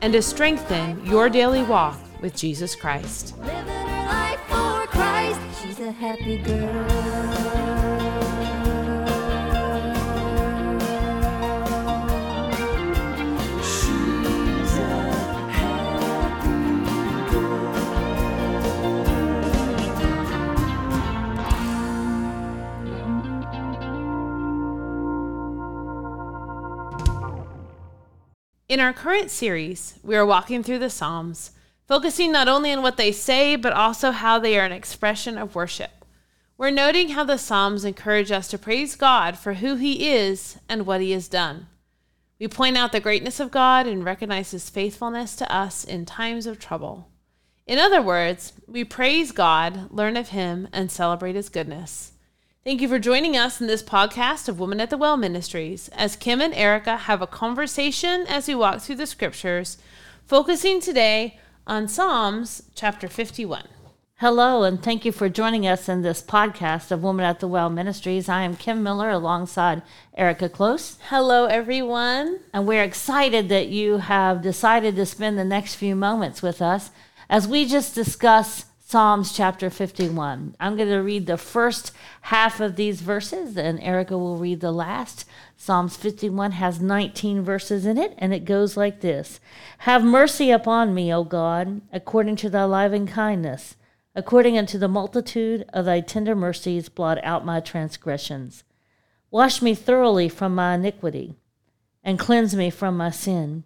and to strengthen your daily walk with Jesus Christ. Christ. She's a happy girl. In our current series, we are walking through the Psalms, focusing not only on what they say, but also how they are an expression of worship. We're noting how the Psalms encourage us to praise God for who He is and what He has done. We point out the greatness of God and recognize His faithfulness to us in times of trouble. In other words, we praise God, learn of Him, and celebrate His goodness. Thank you for joining us in this podcast of Women at the Well Ministries as Kim and Erika have a conversation as we walk through the scriptures, focusing today on Psalms chapter 51. Hello, and thank you for joining us in this podcast of Women at the Well Ministries. I am Kim Miller alongside Erika Close, Hello, everyone. and we're excited that you have decided to spend the next few moments with us as we just discuss Psalms chapter 51. I'm going to read the first half of these verses, and Erika will read the last. Psalms 51 has 19 verses in it, and it goes like this Have mercy upon me, O God, according to thy loving kindness. According unto the multitude of thy tender mercies, blot out my transgressions. Wash me thoroughly from my iniquity, and cleanse me from my sin.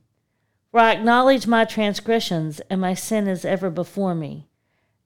For I acknowledge my transgressions, and my sin is ever before me.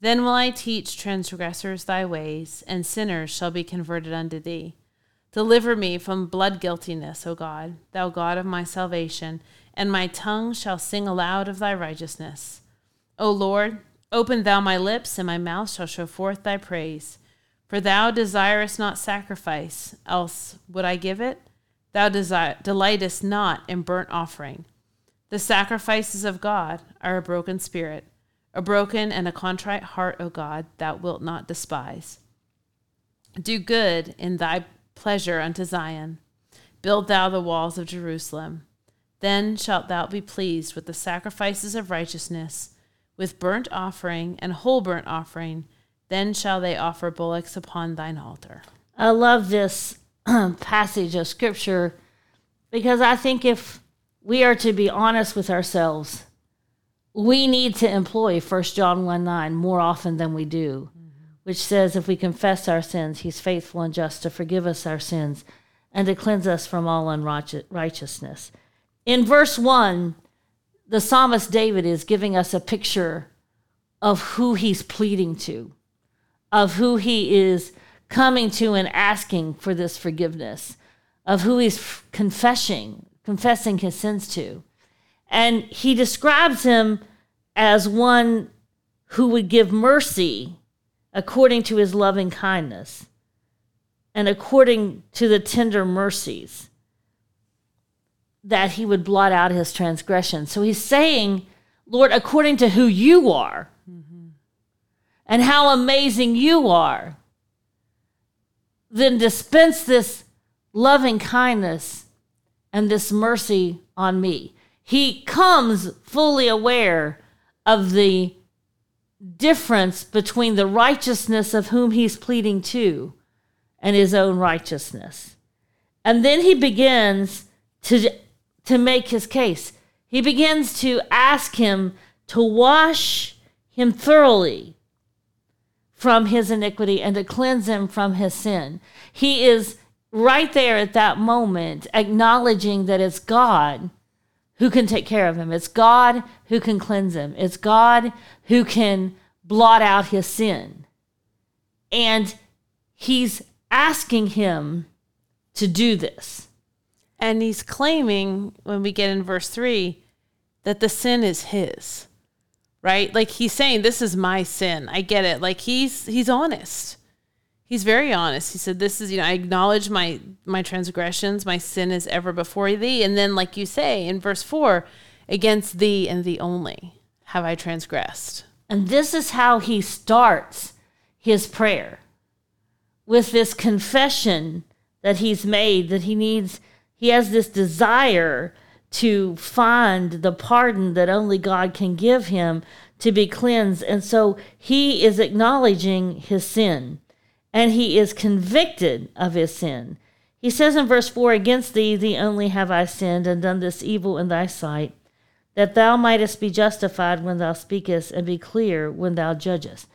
Then will I teach transgressors thy ways, and sinners shall be converted unto thee. Deliver me from blood guiltiness, O God, thou God of my salvation, and my tongue shall sing aloud of thy righteousness. O Lord, open thou my lips, and my mouth shall show forth thy praise. For thou desirest not sacrifice, else would I give it. Thou desire, delightest not in burnt offering. The sacrifices of God are a broken spirit, a broken and a contrite heart, O God, thou wilt not despise. Do good in thy pleasure unto Zion. Build thou the walls of Jerusalem. Then shalt thou be pleased with the sacrifices of righteousness, with burnt offering and whole burnt offering. Then shall they offer bullocks upon thine altar. I love this passage of scripture because I think if we are to be honest with ourselves, we need to employ 1 John 1 9 more often than we do, which says, If we confess our sins, he's faithful and just to forgive us our sins and to cleanse us from all unrighteousness. In verse 1, the psalmist David is giving us a picture of who he's pleading to, of who he is coming to and asking for this forgiveness, of who he's confessing, confessing his sins to. And he describes him as one who would give mercy according to his loving kindness and according to the tender mercies that he would blot out his transgression. So he's saying, Lord, according to who you are, and how amazing you are, then dispense this loving kindness and this mercy on me. He comes fully aware of the difference between the righteousness of whom he's pleading to and his own righteousness. And then he begins to, to make his case. He begins to ask him to wash him thoroughly from his iniquity and to cleanse him from his sin. He is right there at that moment acknowledging that it's God who can take care of him. It's God who can cleanse him. It's God who can blot out his sin. And he's asking him to do this. And he's claiming, when we get in verse 3, that the sin is his. Right? Like he's saying this is my sin. I get it. Like he's he's honest. He's very honest. He said this is, you know, I acknowledge my my transgressions, my sin is ever before thee. And then like you say in verse 4, against thee and thee only have I transgressed. And this is how he starts his prayer with this confession that he's made that he needs, he has this desire to find the pardon that only God can give him to be cleansed. And so he is acknowledging his sin and he is convicted of his sin. He says in verse 4 Against thee, thee only have I sinned and done this evil in thy sight that thou mightest be justified when thou speakest and be clear when thou judgest.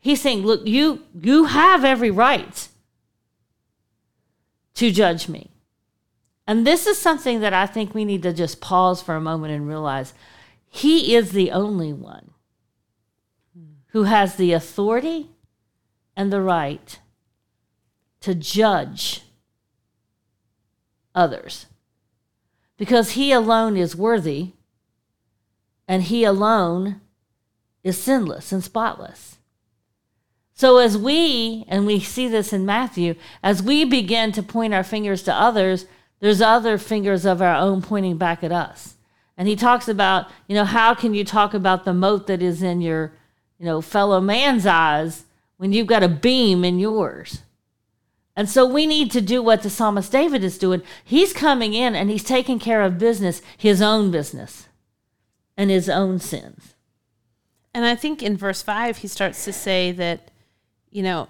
He's saying, look, you you have every right to judge me. And this is something that I think we need to just pause for a moment and realize he is the only one who has the authority and the right to judge others because he alone is worthy and he alone is sinless and spotless. So, as we, and we see this in Matthew, as we begin to point our fingers to others, there's other fingers of our own pointing back at us. And he talks about, you know, how can you talk about the mote that is in your, you know, fellow man's eyes when you've got a beam in yours? And so we need to do what the psalmist David is doing. He's coming in and he's taking care of business, his own business and his own sins. And I think in verse 5, he starts to say that, you know,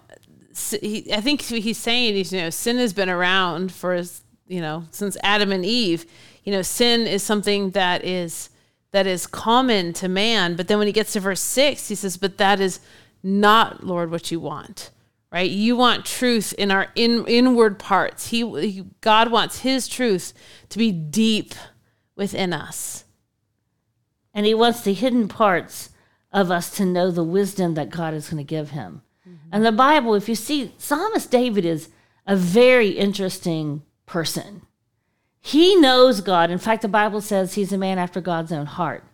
I think he's saying, he's, you know, sin has been around for, you know, since Adam and Eve. You know, sin is something that is that is common to man. But then when he gets to verse 6, he says, but that is not, Lord, what you want right you want truth in our in, inward parts he, he, god wants his truth to be deep within us and he wants the hidden parts of us to know the wisdom that God is going to give him. Mm-hmm. And the Bible, if you see, Psalmist David is a very interesting person. He knows God. In fact, the Bible says he's a man after God's own heart.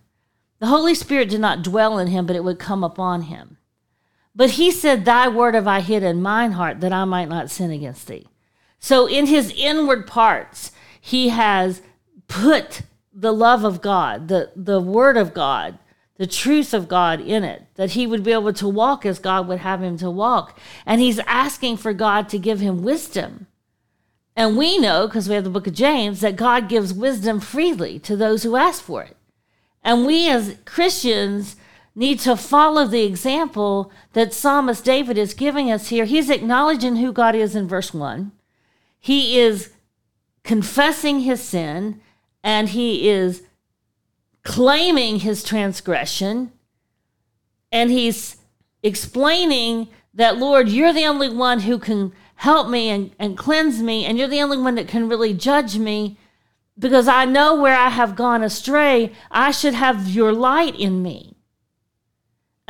The Holy Spirit did not dwell in him, but it would come upon him. But he said, Thy word have I hid in mine heart that I might not sin against thee. So in his inward parts, he has put the love of God, the, the word of God, the truth of God in it, that he would be able to walk as God would have him to walk. And he's asking for God to give him wisdom. And we know, because we have the book of James, that God gives wisdom freely to those who ask for it. And we as Christians need to follow the example that Psalmist David is giving us here. He's acknowledging who God is in verse 1. He is confessing his sin and he is claiming his transgression and he's explaining that, Lord, you're the only one who can help me and, and cleanse me, and you're the only one that can really judge me because I know where I have gone astray. I should have your light in me,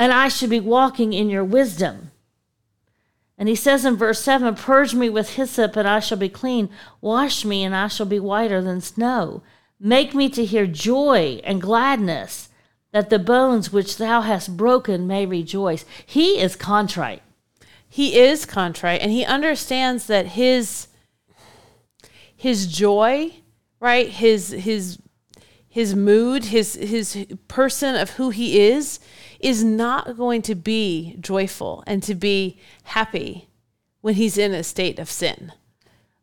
and I should be walking in your wisdom. And he says in verse 7 Purge me with hyssop, and I shall be clean. Wash me, and I shall be whiter than snow. Make me to hear joy and gladness, that the bones which thou hast broken may rejoice. He is contrite. He is contrite, and he understands that his his joy, right? His his his mood, his his person of who he is, is not going to be joyful and to be happy when he's in a state of sin.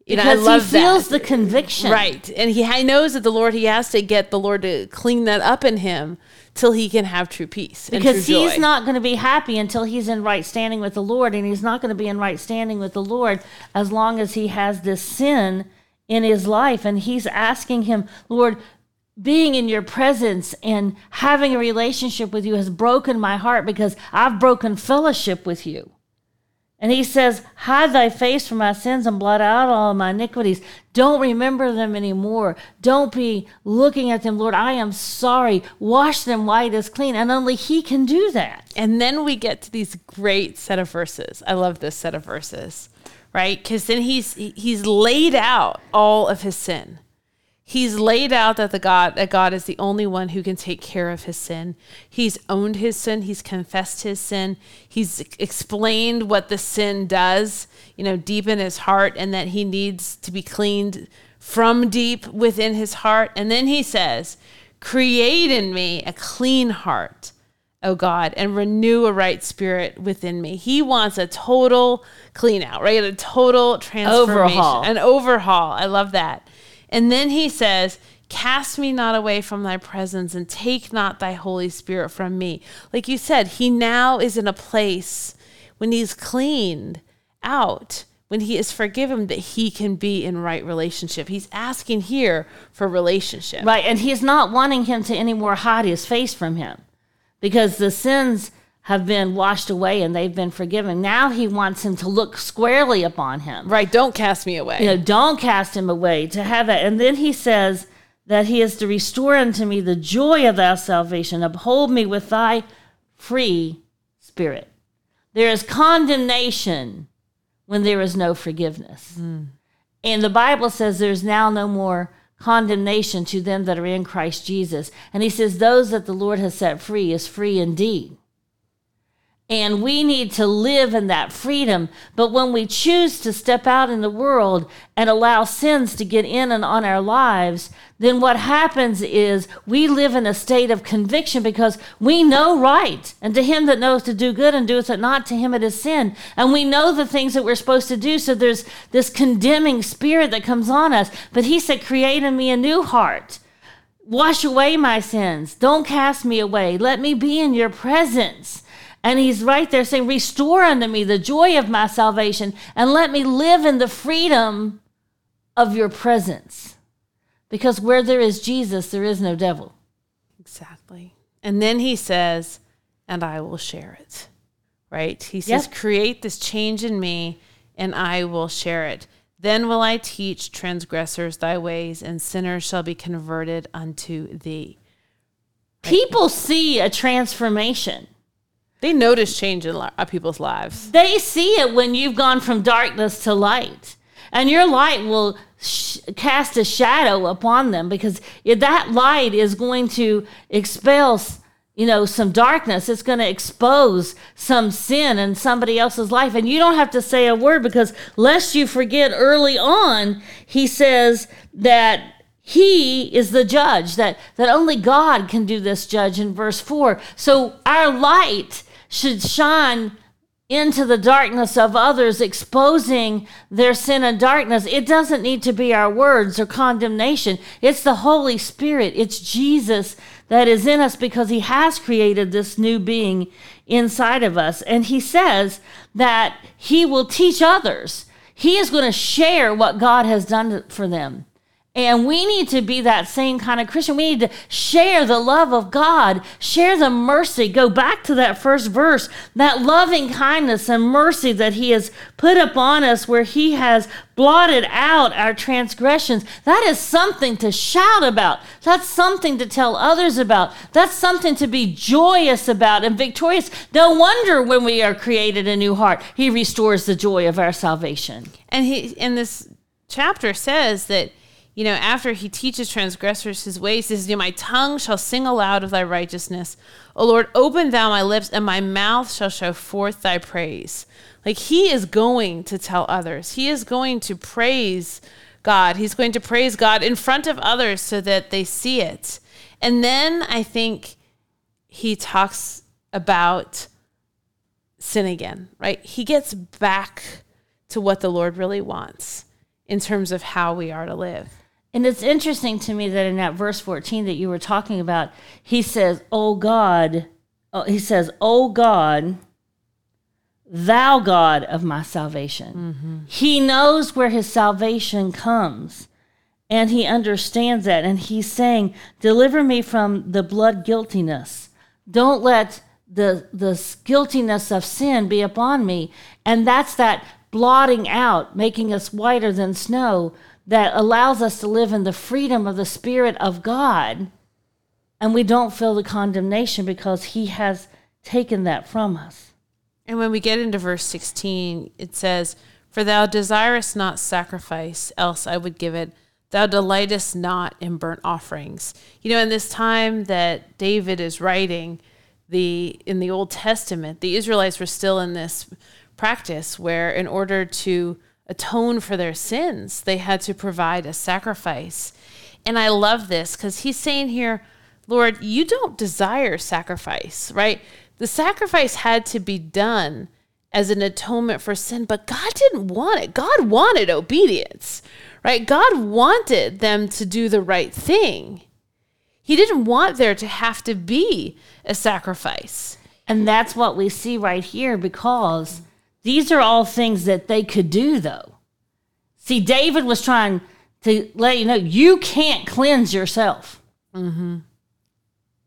You know, I Because he feels that. the conviction. Right. And he he knows that the Lord, he has to get the Lord to clean that up in him till he can have true peace. and Because true he's not going to be happy until he's in right standing with the Lord. And he's not going to be in right standing with the Lord as long as he has this sin in his life. And he's asking him, Lord, being in your presence and having a relationship with you has broken my heart because I've broken fellowship with you. And he says, Hide thy face from my sins and blot out all my iniquities. Don't remember them anymore. Don't be looking at them, Lord. I am sorry. Wash them white as clean. And only he can do that. And then we get to these great set of verses. I love this set of verses, right? Because then he's he's laid out all of his sin. He's laid out that the God that God is the only one who can take care of his sin. He's owned his sin. He's confessed his sin. He's explained what the sin does, you know, deep in his heart, and that he needs to be cleaned from deep within his heart. And then he says, "Create in me a clean heart." oh God, and renew a right spirit within me. He wants a total clean out, right? A total transformation, Overhaul. an overhaul. I love that. And then he says, Cast me not away from thy presence and take not thy Holy Spirit from me. Like you said, he now is in a place when he's cleaned out, when he is forgiven, that he can be in right relationship. He's asking here for relationship. Right. And he's not wanting him to anymore hide his face from him because the sins have been washed away and they've been forgiven. Now he wants him to look squarely upon him. Right. Don't cast me away. you know, don't cast him away to have that. And then he says that he is to restore unto me the joy of thy salvation, uphold me with thy free spirit. There is condemnation when there is no forgiveness. Hmm. And the Bible says there's now no more condemnation to them that are in Christ Jesus. And he says, those that the Lord has set free is free indeed. And we need to live in that freedom. But when we choose to step out in the world and allow sins to get in and on our lives, then what happens is we live in a state of conviction because we know right. And to him that knows to do good and doeth it not, to him it is sin. And we know the things that we're supposed to do. So there's this condemning spirit that comes on us. But he said, Create in me a new heart. Wash away my sins. Don't cast me away. Let me be in your presence. And he's right there saying, Restore unto me the joy of my salvation and let me live in the freedom of your presence. Because where there is Jesus, there is no devil. Exactly. And then he says, and I will share it. Right? He says, Yep. create this change in me, and I will share it. Then will I teach transgressors thy ways, and sinners shall be converted unto thee. People see a transformation. They notice change in li- uh, people's lives. They see it when you've gone from darkness to light. And your light will sh- cast a shadow upon them because that light is going to expel, you know, some darkness. It's going to expose some sin in somebody else's life. And you don't have to say a word because lest you forget early on, he says that he is the judge that that only god can do this judge in verse 4 so our light should shine into the darkness of others exposing their sin and darkness. It doesn't need to be our words or condemnation. It's the holy spirit. It's jesus that is in us because he has created this new being inside of us. And he says that he will teach others. He is going to share what god has done for them and we need to be that same kind of Christian. We need to share the love of God, share the mercy. Go back to that first verse, that loving kindness and mercy that He has put upon us, where He has blotted out our transgressions. That is something to shout about. That's something to tell others about. That's something to be joyous about and victorious. No wonder when we are created a new heart, He restores the joy of our salvation. And he in this chapter says that you know after he teaches transgressors his ways, he says, you know, "My tongue shall sing aloud of thy righteousness, O Lord. Open thou my lips, and my mouth shall show forth thy praise." Like he is going to tell others. He is going to praise God. He's going to praise God in front of others so that they see it. And then I think he talks about sin again, right? He gets back to what the Lord really wants in terms of how we are to live. And it's interesting to me that in that verse 14 that you were talking about, he says, Oh God, oh, he says, Oh God, thou God of my salvation. Mm-hmm. He knows where his salvation comes and he understands that. And he's saying, Deliver me from the blood guiltiness. Don't let the, the guiltiness of sin be upon me. And that's that blotting out, making us whiter than snow, that allows us to live in the freedom of the Spirit of God. And we don't feel the condemnation because he has taken that from us. And when we get into verse 16, it says, For thou desirest not sacrifice, else I would give it. Thou delightest not in burnt offerings. You know, in this time that David is writing, the in the Old Testament, the Israelites were still in this practice where in order to atone for their sins, they had to provide a sacrifice. And I love this because he's saying here, Lord, you don't desire sacrifice, right? The sacrifice had to be done as an atonement for sin, but God didn't want it. God wanted obedience, right? God wanted them to do the right thing. He didn't want there to have to be a sacrifice. And that's what we see right here because these are all things that they could do, though. See, David was trying to let you know you can't cleanse yourself. Mm-hmm.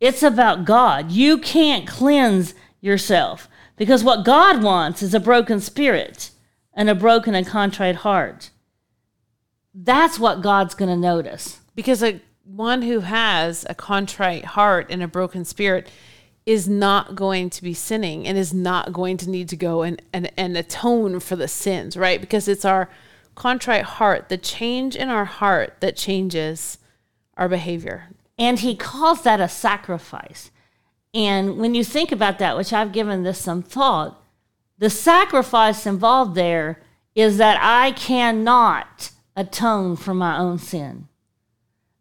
It's about God. You can't cleanse yourself because what God wants is a broken spirit and a broken and contrite heart. That's what God's going to notice. Because a one who has a contrite heart and a broken spirit is not going to be sinning and is not going to need to go and, and, and atone for the sins, right? Because it's our contrite heart, the change in our heart that changes our behavior. And he calls that a sacrifice. And when you think about that, which I've given this some thought, the sacrifice involved there is that I cannot atone for my own sin.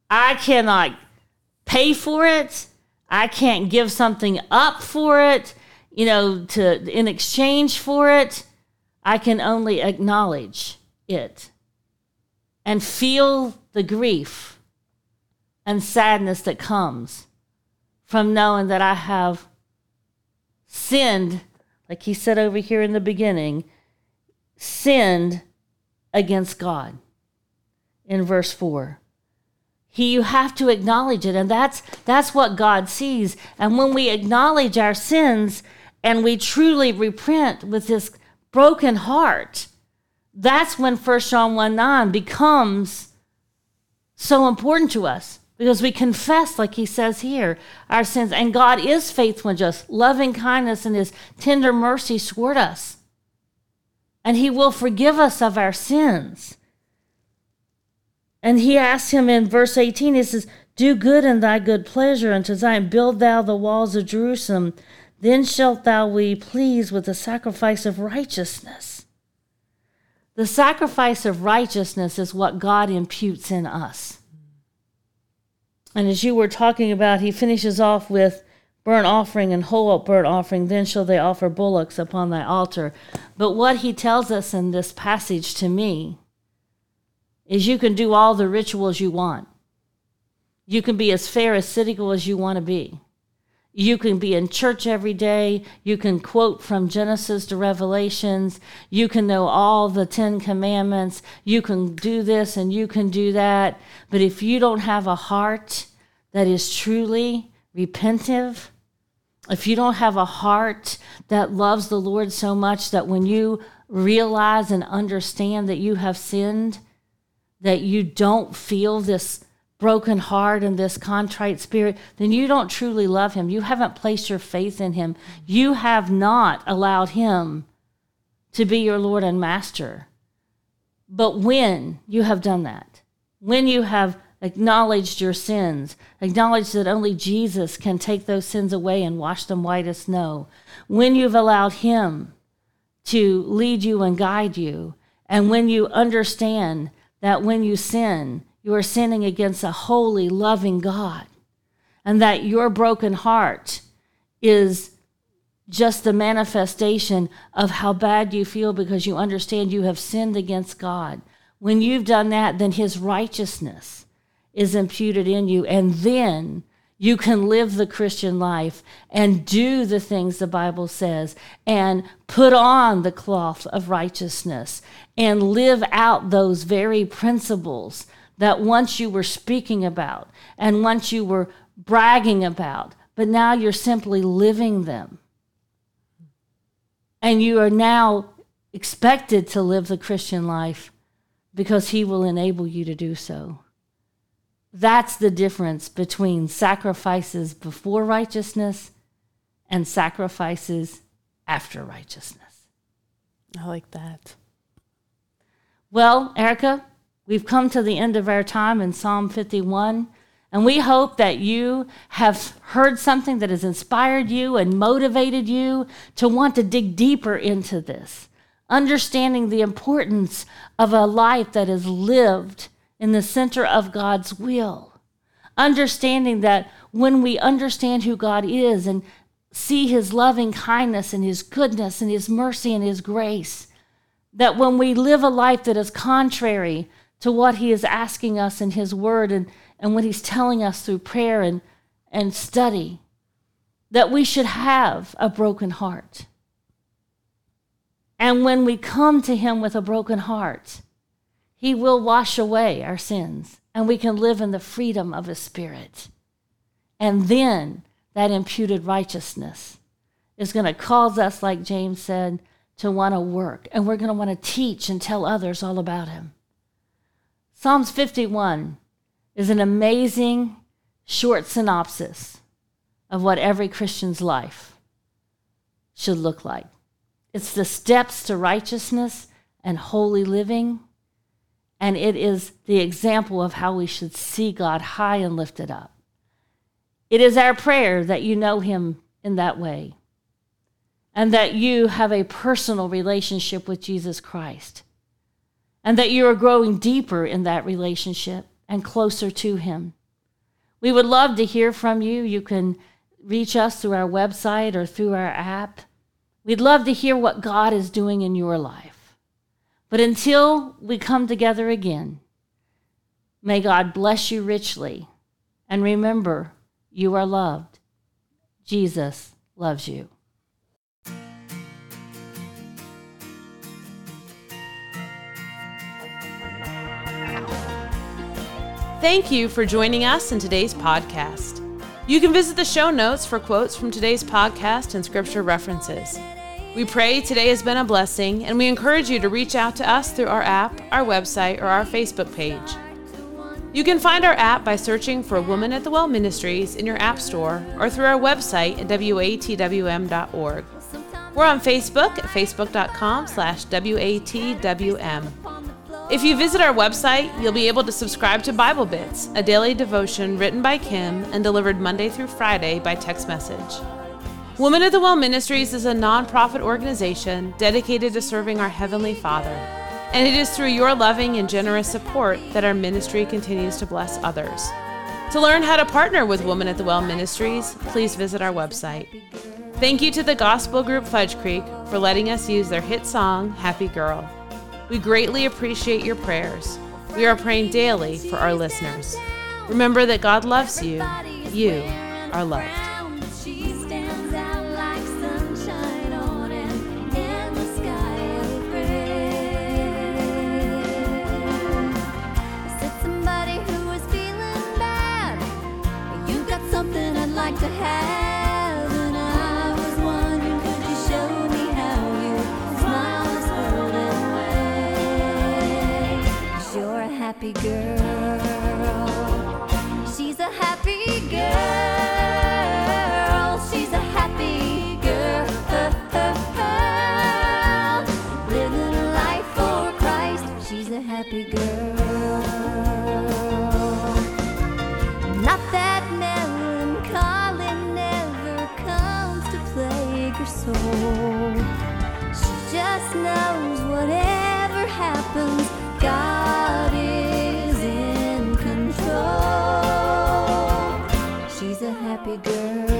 I cannot pay for it. I can't give something up for it, you know, to in exchange for it. I can only acknowledge it and feel the grief and sadness that comes from knowing that I have sinned, like he said over here in the beginning, sinned against God in verse 4. He you have to acknowledge it and that's that's what God sees. And when we acknowledge our sins and we truly repent with this broken heart, that's when First John 1 9 becomes so important to us because we confess, like he says here, our sins. And God is faithful and just, loving kindness and his tender mercy toward us. And he will forgive us of our sins. And he asks him in verse 18, he says, Do good in thy good pleasure unto Zion, build thou the walls of Jerusalem, then shalt thou be pleased with the sacrifice of righteousness. The sacrifice of righteousness is what God imputes in us. And as you were talking about, he finishes off with burnt offering and whole burnt offering, then shall they offer bullocks upon thy altar. But what he tells us in this passage to me is you can do all the rituals you want. You can be as pharisaical as you want to be. You can be in church every day. You can quote from Genesis to Revelations. You can know all the Ten Commandments. You can do this and you can do that. But if you don't have a heart that is truly repentive, if you don't have a heart that loves the Lord so much that when you realize and understand that you have sinned, that you don't feel this broken heart and this contrite spirit, then you don't truly love him. You haven't placed your faith in him. You have not allowed him to be your Lord and Master. But when you have done that, when you have acknowledged your sins, acknowledged that only Jesus can take those sins away and wash them white as snow, when you've allowed him to lead you and guide you, and when you understand that when you sin, you are sinning against a holy, loving God, and that your broken heart is just the manifestation of how bad you feel because you understand you have sinned against God. When you've done that, then his righteousness is imputed in you. And then you can live the Christian life and do the things the Bible says and put on the cloth of righteousness and live out those very principles that once you were speaking about and once you were bragging about, but now you're simply living them. And you are now expected to live the Christian life because He will enable you to do so. That's the difference between sacrifices before righteousness and sacrifices after righteousness. I like that. Well, Erika, we've come to the end of our time in Psalm 51. And we hope that you have heard something that has inspired you and motivated you to want to dig deeper into this, understanding the importance of a life that is lived in the center of God's will. Understanding that when we understand who God is and see his loving kindness and his goodness and his mercy and his grace, that when we live a life that is contrary to what he is asking us in his word and and what he's telling us through prayer and, and study that we should have a broken heart. And when we come to him with a broken heart, he will wash away our sins and we can live in the freedom of his spirit. And then that imputed righteousness is going to cause us, like James said, to want to work. And we're going to want to teach and tell others all about him. Psalms 51 is an amazing short synopsis of what every Christian's life should look like. It's the steps to righteousness and holy living, and it is the example of how we should see God high and lifted up. It is our prayer that you know Him in that way and that you have a personal relationship with Jesus Christ and that you are growing deeper in that relationship and closer to Him. We would love to hear from you. You can reach us through our website or through our app. We'd love to hear what God is doing in your life. But until we come together again, may God bless you richly. And remember, you are loved. Jesus loves you. Thank you for joining us in today's podcast. You can visit the show notes for quotes from today's podcast and scripture references. We pray today has been a blessing, and we encourage you to reach out to us through our app, our website, or our Facebook page. You can find our app by searching for Woman at the Well Ministries in your app store or through our website at watwm.org. We're on Facebook at facebook.com slash watwm. If you visit our website, you'll be able to subscribe to Bible Bits, a daily devotion written by Kim and delivered Monday through Friday by text message. Women of the Well Ministries is a nonprofit organization dedicated to serving our Heavenly Father, and it is through your loving and generous support that our ministry continues to bless others. To learn how to partner with Women at the Well Ministries, please visit our website. Thank you to the gospel group Fudge Creek for letting us use their hit song, Happy Girl. We greatly appreciate your prayers. We are praying daily for our listeners. Remember that God loves you. You are loved. To have, happy girl.